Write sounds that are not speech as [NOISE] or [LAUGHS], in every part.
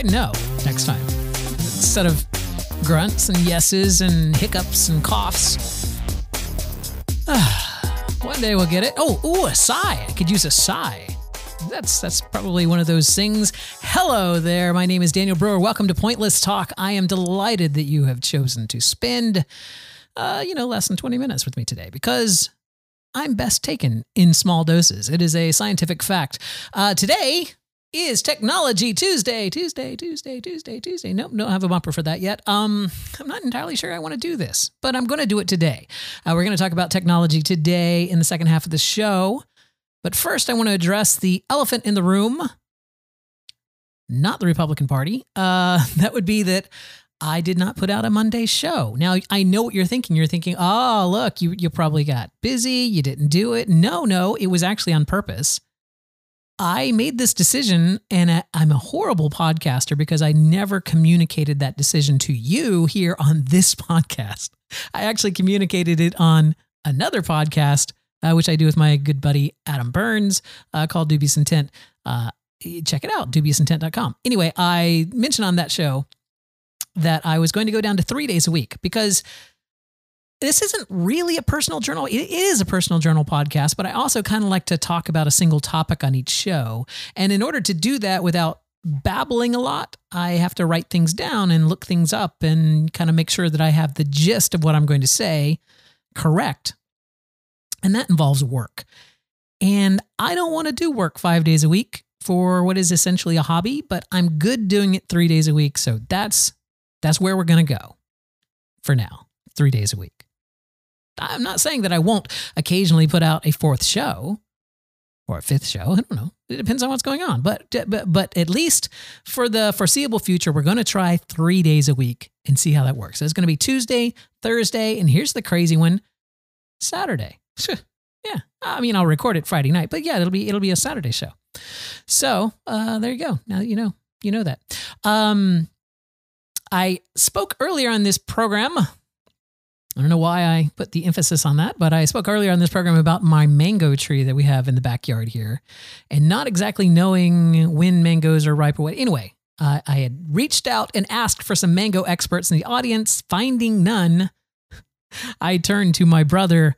try no next time. Instead of grunts and yeses and hiccups and coughs. [SIGHS] One day we'll get it. Oh, ooh, a sigh. I could use a sigh. That's that's probably one of those things. Hello there. My name is Daniel Brewer. Welcome to Pointless Talk. I am delighted that you have chosen to spend uh, you know, less than 20 minutes with me today because I'm best taken in small doses. It is a scientific fact. Uh, today is Technology Tuesday. Tuesday, Tuesday, Tuesday, Tuesday. Nope, don't have a bumper for that yet. Um, I'm not entirely sure I want to do this, but I'm going to do it today. Uh, we're going to talk about technology today in the second half of the show. But first, I want to address the elephant in the room, not the Republican Party. Uh, [LAUGHS] that would be that I did not put out a Monday show. Now I know what you're thinking. You're thinking, oh, look, you you probably got busy, you didn't do it. No, no, it was actually on purpose. I made this decision, and I'm a horrible podcaster because I never communicated that decision to you here on this [LAUGHS] podcast. I actually communicated it on another podcast, uh, which I do with my good buddy Adam Burns, uh, called Dubious Intent. Uh, check it out, dubiousintent.com. Anyway, I mentioned on that show that I was going to go down to three days a week because this isn't really a personal journal. It is a personal journal podcast, but I also kind of like to talk about a single topic on each show. And in order to do that without babbling a lot, I have to write things down and look things up and kind of make sure that I have the gist of what I'm going to say correct. And that involves work. And I don't want to do work five days a week for what is essentially a hobby, but I'm good doing it three days a week. So that's that's where we're going to go for now, three days a week. I'm not saying that I won't occasionally put out a fourth show or a fifth show. I don't know. It depends on what's going on. But but but at least for the foreseeable future, we're going to try three days a week and see how that works. it's going to be Tuesday, Thursday, and here's the crazy one: Saturday. yeah, I mean I'll record it Friday night, but yeah, it'll be it'll be a Saturday show. So uh, there you go. Now you know you know that. Um, I spoke earlier on this program. I don't know why I put the emphasis on that, but I spoke earlier on this program about my mango tree that we have in the backyard here and not exactly knowing when mangoes are ripe or what. Anyway, uh, I had reached out and asked for some mango experts in the audience, finding none. [LAUGHS] I turned to my brother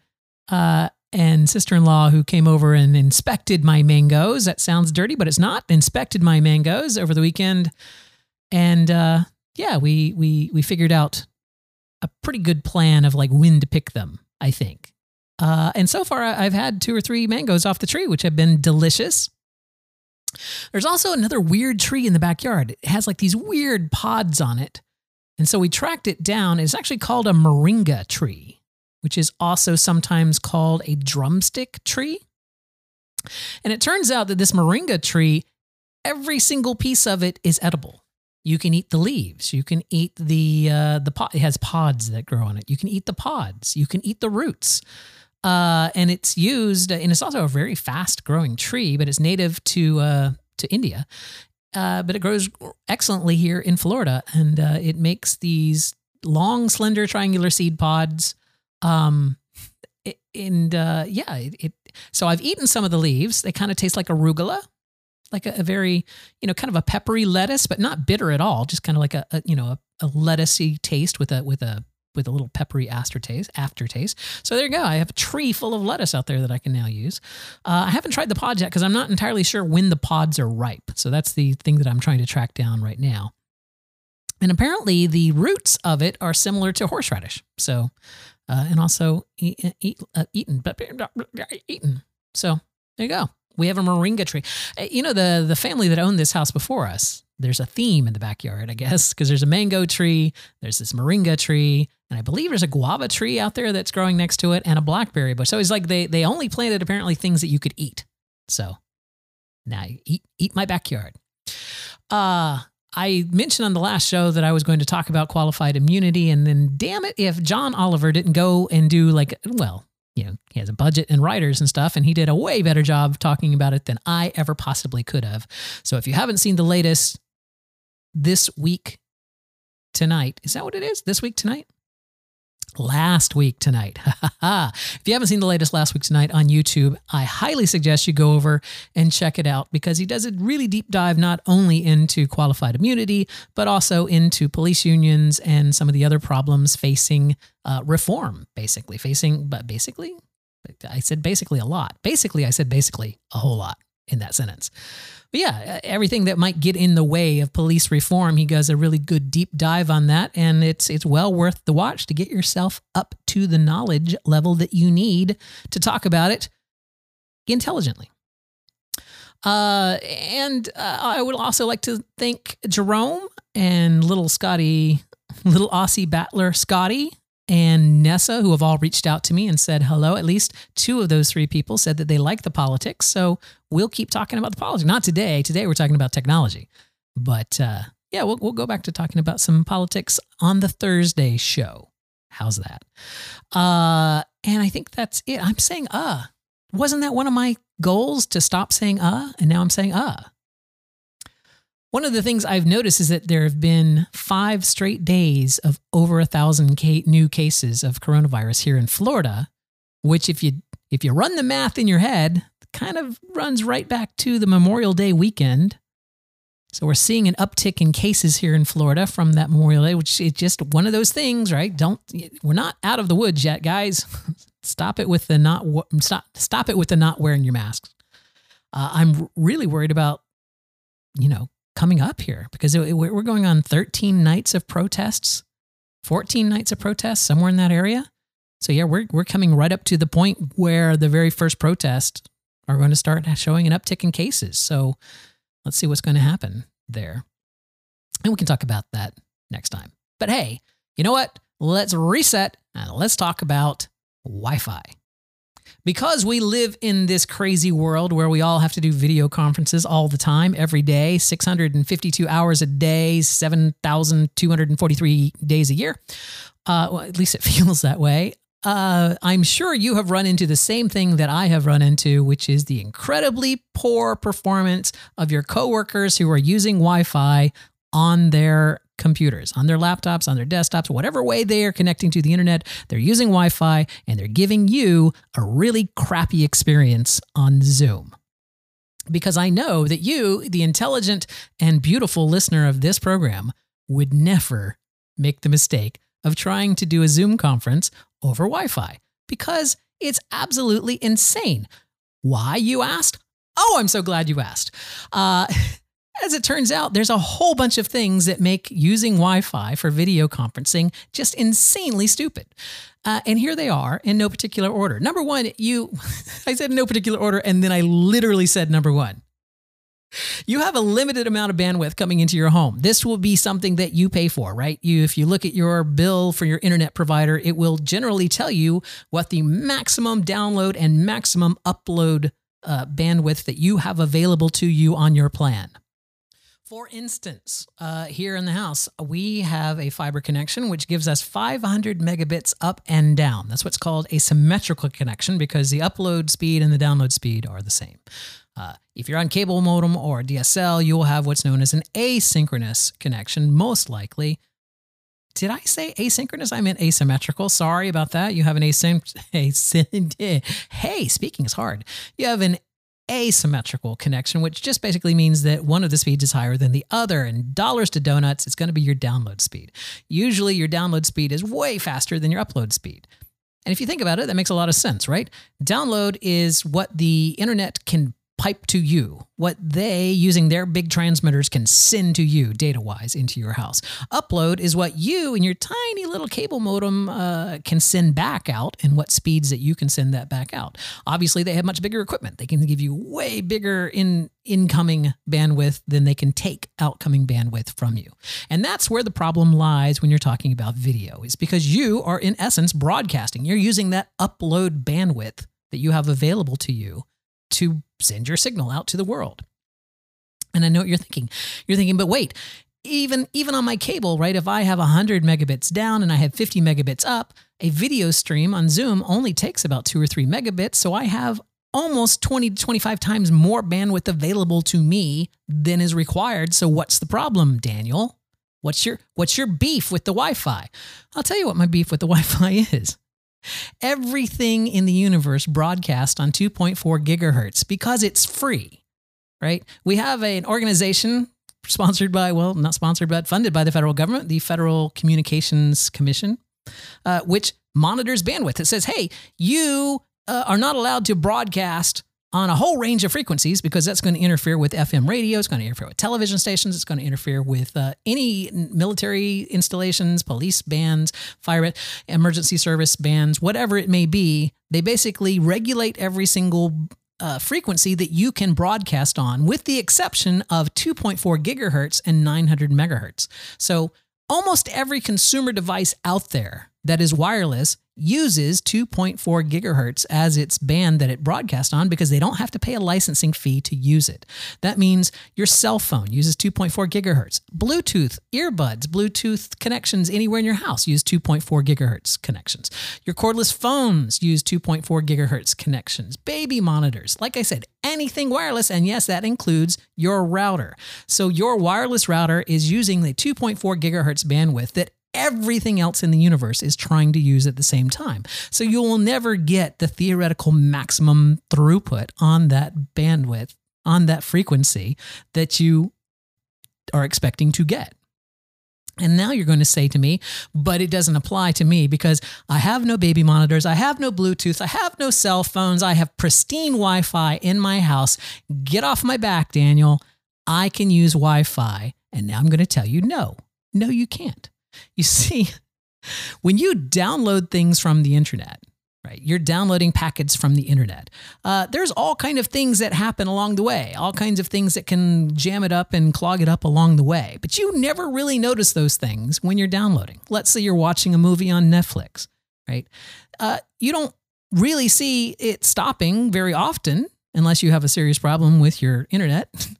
uh, and sister in law who came over and inspected my mangoes. That sounds dirty, but it's not. Inspected my mangoes over the weekend. And uh, yeah, we we we figured out a pretty good plan of like when to pick them. I think. Uh, and so far, I've had two or three mangoes off the tree, which have been delicious. There's also another weird tree in the backyard. It has like these weird pods on it. And so we tracked it down. It's actually called a moringa tree, which is also sometimes called a drumstick tree. And it turns out that this moringa tree, every single piece of it is edible. You can eat the leaves. You can eat the uh, the pod. It has pods that grow on it. You can eat the pods. You can eat the roots. Uh, and it's used, and it's also a very fast growing tree, but it's native to uh, to India. Uh, but it grows excellently here in Florida, and uh, it makes these long, slender, triangular seed pods. Um, and uh, yeah, it, it, So I've eaten some of the leaves. They kind of taste like arugula, like a, a, very, you know, kind of a peppery lettuce, but not bitter at all. Just kind of like a, a you know, a, a lettucey taste with a with a with a little peppery aftertaste. Aftertaste. So there you go. I have a tree full of lettuce out there that I can now use. Uh, I haven't tried the pods yet because I'm not entirely sure when the pods are ripe. So that's the thing that I'm trying to track down right now. And apparently, the roots of it are similar to horseradish. So, uh, and also eat, eat, uh, eaten, eaten. So there you go. We have a moringa tree. Uh, you know, the the family that owned this house before us, there's a theme in the backyard, I guess, because there's a mango tree, there's this moringa tree, and I believe there's a guava tree out there that's growing next to it, and a blackberry bush. So it's like they they only planted apparently things that you could eat. So now eat eat my backyard. Uh I mentioned on the last show that I was going to talk about qualified immunity, and then damn it, if John Oliver didn't go and do like, well, you know, he has a budget and writers and stuff, and he did a way better job talking about it than I ever possibly could have. So if you haven't seen the latest this week tonight, is that what it is? This week tonight? Last week tonight. [LAUGHS] if you haven't seen the latest last week tonight on YouTube, I highly suggest you go over and check it out because he does a really deep dive not only into qualified immunity, but also into police unions and some of the other problems facing uh, reform, basically. Facing, but basically, I said basically a lot. Basically, I said basically a whole lot in that sentence. But yeah, everything that might get in the way of police reform, he does a really good deep dive on that, and it's it's well worth the watch to get yourself up to the knowledge level that you need to talk about it intelligently. Uh, and uh, I would also like to thank Jerome and little Scotty, little Aussie battler Scotty and Nessa, who have all reached out to me and said hello. At least two of those three people said that they like the politics. So we'll keep talking about the politics. Not today. Today we're talking about technology. But uh, yeah, we'll, we'll go back to talking about some politics on the Thursday show. How's that? Uh, and I think that's it. I'm saying uh. Wasn't that one of my goals to stop saying uh? And now I'm saying uh. One of the things I've noticed is that there have been five straight days of over a thousand new cases of coronavirus here in Florida, which, if you if you run the math in your head, kind of runs right back to the Memorial Day weekend. So we're seeing an uptick in cases here in Florida from that Memorial Day, which is just one of those things, right? Don't we're not out of the woods yet, guys. [LAUGHS] stop it with the not stop stop it with the not wearing your masks. Uh, I'm really worried about, you know, coming up here because we're going on 13 nights of protests, 14 nights of protests, somewhere in that area. So yeah, we're we're coming right up to the point where the very first protest are going to start showing an uptick in cases. So let's see what's going to happen there. And we can talk about that next time. But hey, you know what? Let's reset and let's talk about Wi-Fi. Because we live in this crazy world where we all have to do video conferences all the time, every day, 652 hours a day, 7,243 days a year, uh, well, at least it [LAUGHS] feels that way. Uh, I'm sure you have run into the same thing that I have run into, which is the incredibly poor performance of your coworkers who are using Wi Fi on their computers, on their laptops, on their desktops, whatever way they are connecting to the internet, they're using Wi Fi and they're giving you a really crappy experience on Zoom. Because I know that you, the intelligent and beautiful listener of this program, would never make the mistake of trying to do a Zoom conference over Wi Fi because it's absolutely insane. Why, you asked? Oh, I'm so glad you asked. Uh, [LAUGHS] As it turns out, there's a whole bunch of things that make using Wi Fi for video conferencing just insanely stupid. Uh, and here they are in no particular order. Number one, you, [LAUGHS] I said no particular order, and then I literally said number one. You have a limited amount of bandwidth coming into your home. This will be something that you pay for, right? You, if you look at your bill for your internet provider, it will generally tell you what the maximum download and maximum upload uh, bandwidth that you have available to you on your plan. For instance, uh, here in the house, we have a fiber connection which gives us 500 megabits up and down. That's what's called a symmetrical connection because the upload speed and the download speed are the same. Uh, if you're on cable modem or DSL, you will have what's known as an asynchronous connection, most likely. Did I say asynchronous? I meant asymmetrical. Sorry about that. You have an [LAUGHS] async. [LAUGHS] hey, speaking is hard. You have an asymmetrical connection, which just basically means that one of the speeds is higher than the other. And dollars to donuts, it's going to be your download speed. Usually, your download speed is way faster than your upload speed. And if you think about it, that makes a lot of sense, right? Download is what the internet can pipe to you, what they, using their big transmitters, can send to you data wise into your house. Upload is what you and your tiny little cable modem uh, can send back out and what speeds that you can send that back out. Obviously, they have much bigger equipment. They can give you way bigger in incoming bandwidth than they can take outcoming bandwidth from you. And that's where the problem lies when you're talking about video, is because you are in essence broadcasting. You're using that upload bandwidth that you have available to you to send your signal out to the world. And I know what you're thinking. You're thinking, but wait, even even on my cable, right? If I have 100 megabits down and I have 50 megabits up, a video stream on Zoom only takes about 2 or 3 megabits, so I have almost 20 to 25 times more bandwidth available to me than is required. So what's the problem, Daniel? What's your what's your beef with the Wi-Fi? I'll tell you what my beef with the [LAUGHS] Wi-Fi is. Everything in the universe broadcast on 2.4 gigahertz because it's free. Right? We have an organization sponsored by, well, not sponsored, but funded by the federal government, the Federal Communications Commission, uh, which monitors bandwidth. It says, hey, you uh, are not allowed to broadcast on a whole range of frequencies because that's going to interfere with FM radio. It's going to interfere with television stations. It's going to interfere with uh, any military installations, police bands, fire emergency service bands, whatever it may be. They basically regulate every single uh, frequency that you can broadcast on, with the exception of 2.4 gigahertz and 900 megahertz. So almost every consumer device out there that is wireless uses 2.4 gigahertz as its band that it broadcasts on because they don't have to pay a licensing fee to use it. That means your cell phone uses 2.4 gigahertz. Bluetooth earbuds, Bluetooth connections anywhere in your house use 2.4 gigahertz connections. Your cordless phones use 2.4 gigahertz connections. Baby monitors, like I said, anything wireless, and yes, that includes your router. So your wireless router is using the 2.4 gigahertz bandwidth that everything else in the universe is trying to use at the same time. So you will never get the theoretical maximum throughput on that bandwidth, on that frequency that you are expecting to get. And now you're going to say to me, but it doesn't apply to me because I have no baby monitors, I have no Bluetooth, I have no cell phones, I have pristine Wi Fi in my house. Get off my back, Daniel. I can use Wi Fi. And now I'm going to tell you no, no, you can't. You see, when you download things from the internet, right? You're downloading packets from the internet. Uh, there's all kind of things that happen along the way, all kinds of things that can jam it up and clog it up along the way. But you never really notice those things when you're downloading. Let's say you're watching a movie on Netflix, right? Uh, you don't really see it stopping very often unless you have a serious problem with your internet. [LAUGHS]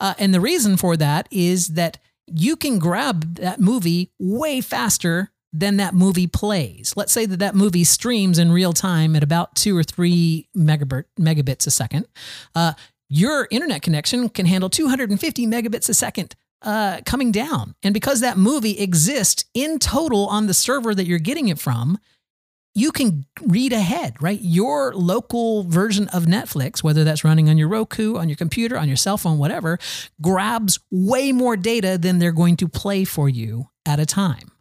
Uh, and the reason for that is that you can grab that movie way faster than that movie plays. Let's say that that movie streams in real time at about two or three megabit, megabits a second. Uh, your internet connection can handle 250 megabits a second uh, coming down. And because that movie exists in total on the server that you're getting it from, you can read ahead, right? Your local version of Netflix, whether that's running on your Roku, on your computer, on your cell phone, whatever, grabs way more data than they're going to play for you at a time.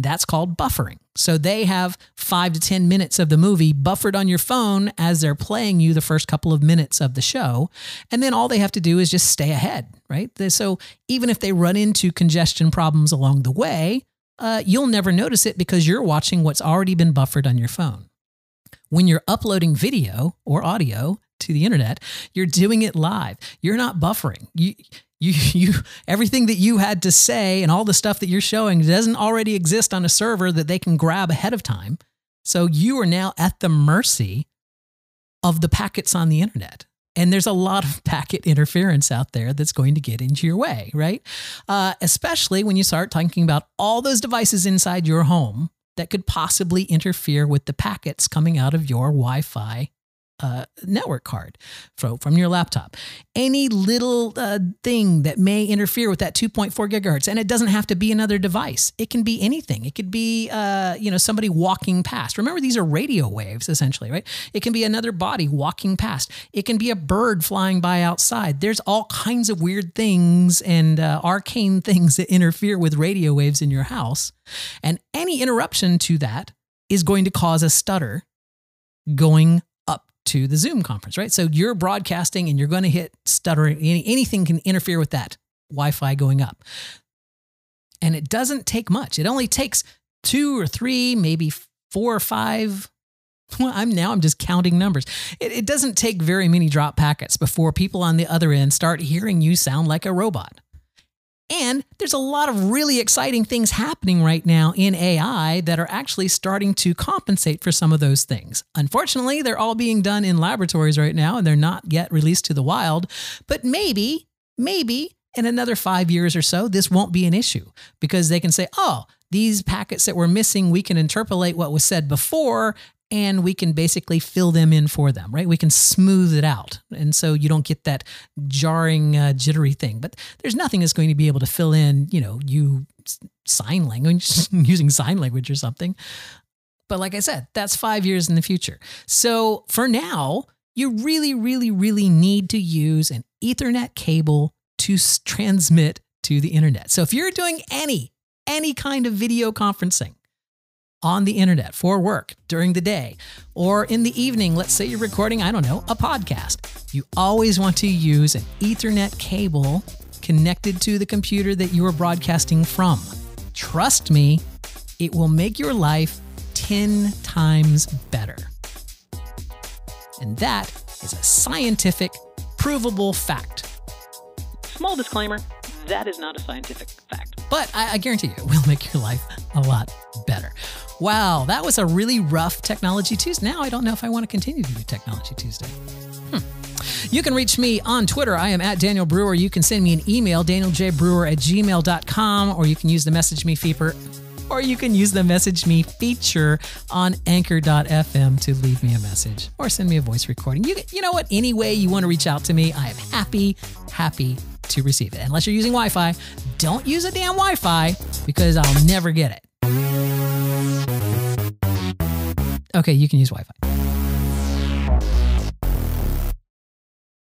That's called buffering. So they have five to 10 minutes of the movie buffered on your phone as they're playing you the first couple of minutes of the show. And then all they have to do is just stay ahead, right? So even if they run into congestion problems along the way, uh, you'll never notice it because you're watching what's already been buffered on your phone. When you're uploading video or audio to the internet, you're doing it live. You're not buffering. You, you, [LAUGHS] you, everything that you had to say and all the stuff that you're showing doesn't already exist on a server that they can grab ahead of time. So you are now at the mercy of the packets on the internet. And there's a lot of packet interference out there that's going to get into your way, right? Uh, especially when you start talking about all those devices inside your home that could possibly interfere with the packets coming out of your Wi Fi uh, network card from, from your laptop. Any little uh, thing that may interfere with that 2.4 gigahertz, and it doesn't have to be another device. It can be anything. It could be, uh, you know, somebody walking past. Remember, these are radio waves essentially, right? It can be another body walking past. It can be a bird flying by outside. There's all kinds of weird things and uh, arcane [LAUGHS] things that interfere with radio waves in your house, and any interruption to that is going to cause a stutter going to the Zoom conference, right? So you're broadcasting and you're going to hit stuttering. anything can interfere with that Wi Fi going up. And it doesn't take much. It only takes two or three, maybe four or five. [LAUGHS] Well, I'm now I'm just counting numbers. It, it doesn't take very many drop packets before people on the other end start hearing you sound like a robot. And there's a lot of really exciting things happening right now in AI that are actually starting to compensate for some of those things. Unfortunately, they're all being done in laboratories right now and they're not yet released to the wild. But maybe, maybe in another five years or so, this won't be an issue because they can say, oh, these packets that we're missing, we can interpolate what was said before and we can basically fill them in for them, right? We can smooth it out. And so you don't get that jarring, uh, jittery thing. But there's nothing that's going to be able to fill in, you know, you sign language, [LAUGHS] using sign language or something. But like I said, that's five years in the future. So for now, you really, really, really need to use an Ethernet cable to transmit to the internet. So if you're doing any, any kind of video conferencing, on the internet for work during the day or in the evening, let's say you're recording, I don't know, a podcast, you always want to use an Ethernet cable connected to the computer that you are broadcasting from. Trust me, it will make your life 10 times better. And that is a scientific, provable fact. Small disclaimer that is not a scientific fact. But I, I guarantee you, it will make your life a lot better. Wow, that was a really rough Technology Tuesday. Now I don't know if I want to continue to do Technology Tuesday. Hmm. You can reach me on Twitter. I am at Daniel Brewer. You can send me an email, danieljbrewer at gmail.com, or you can use the message me feature, or you can use the message me feature on anchor.fm to leave me a message or send me a voice recording. You, you know what? Any way you want to reach out to me, I am happy, happy to receive it. Unless you're using Wi Fi, don't use a damn Wi Fi because I'll never get it. Okay, you can use Wi Fi.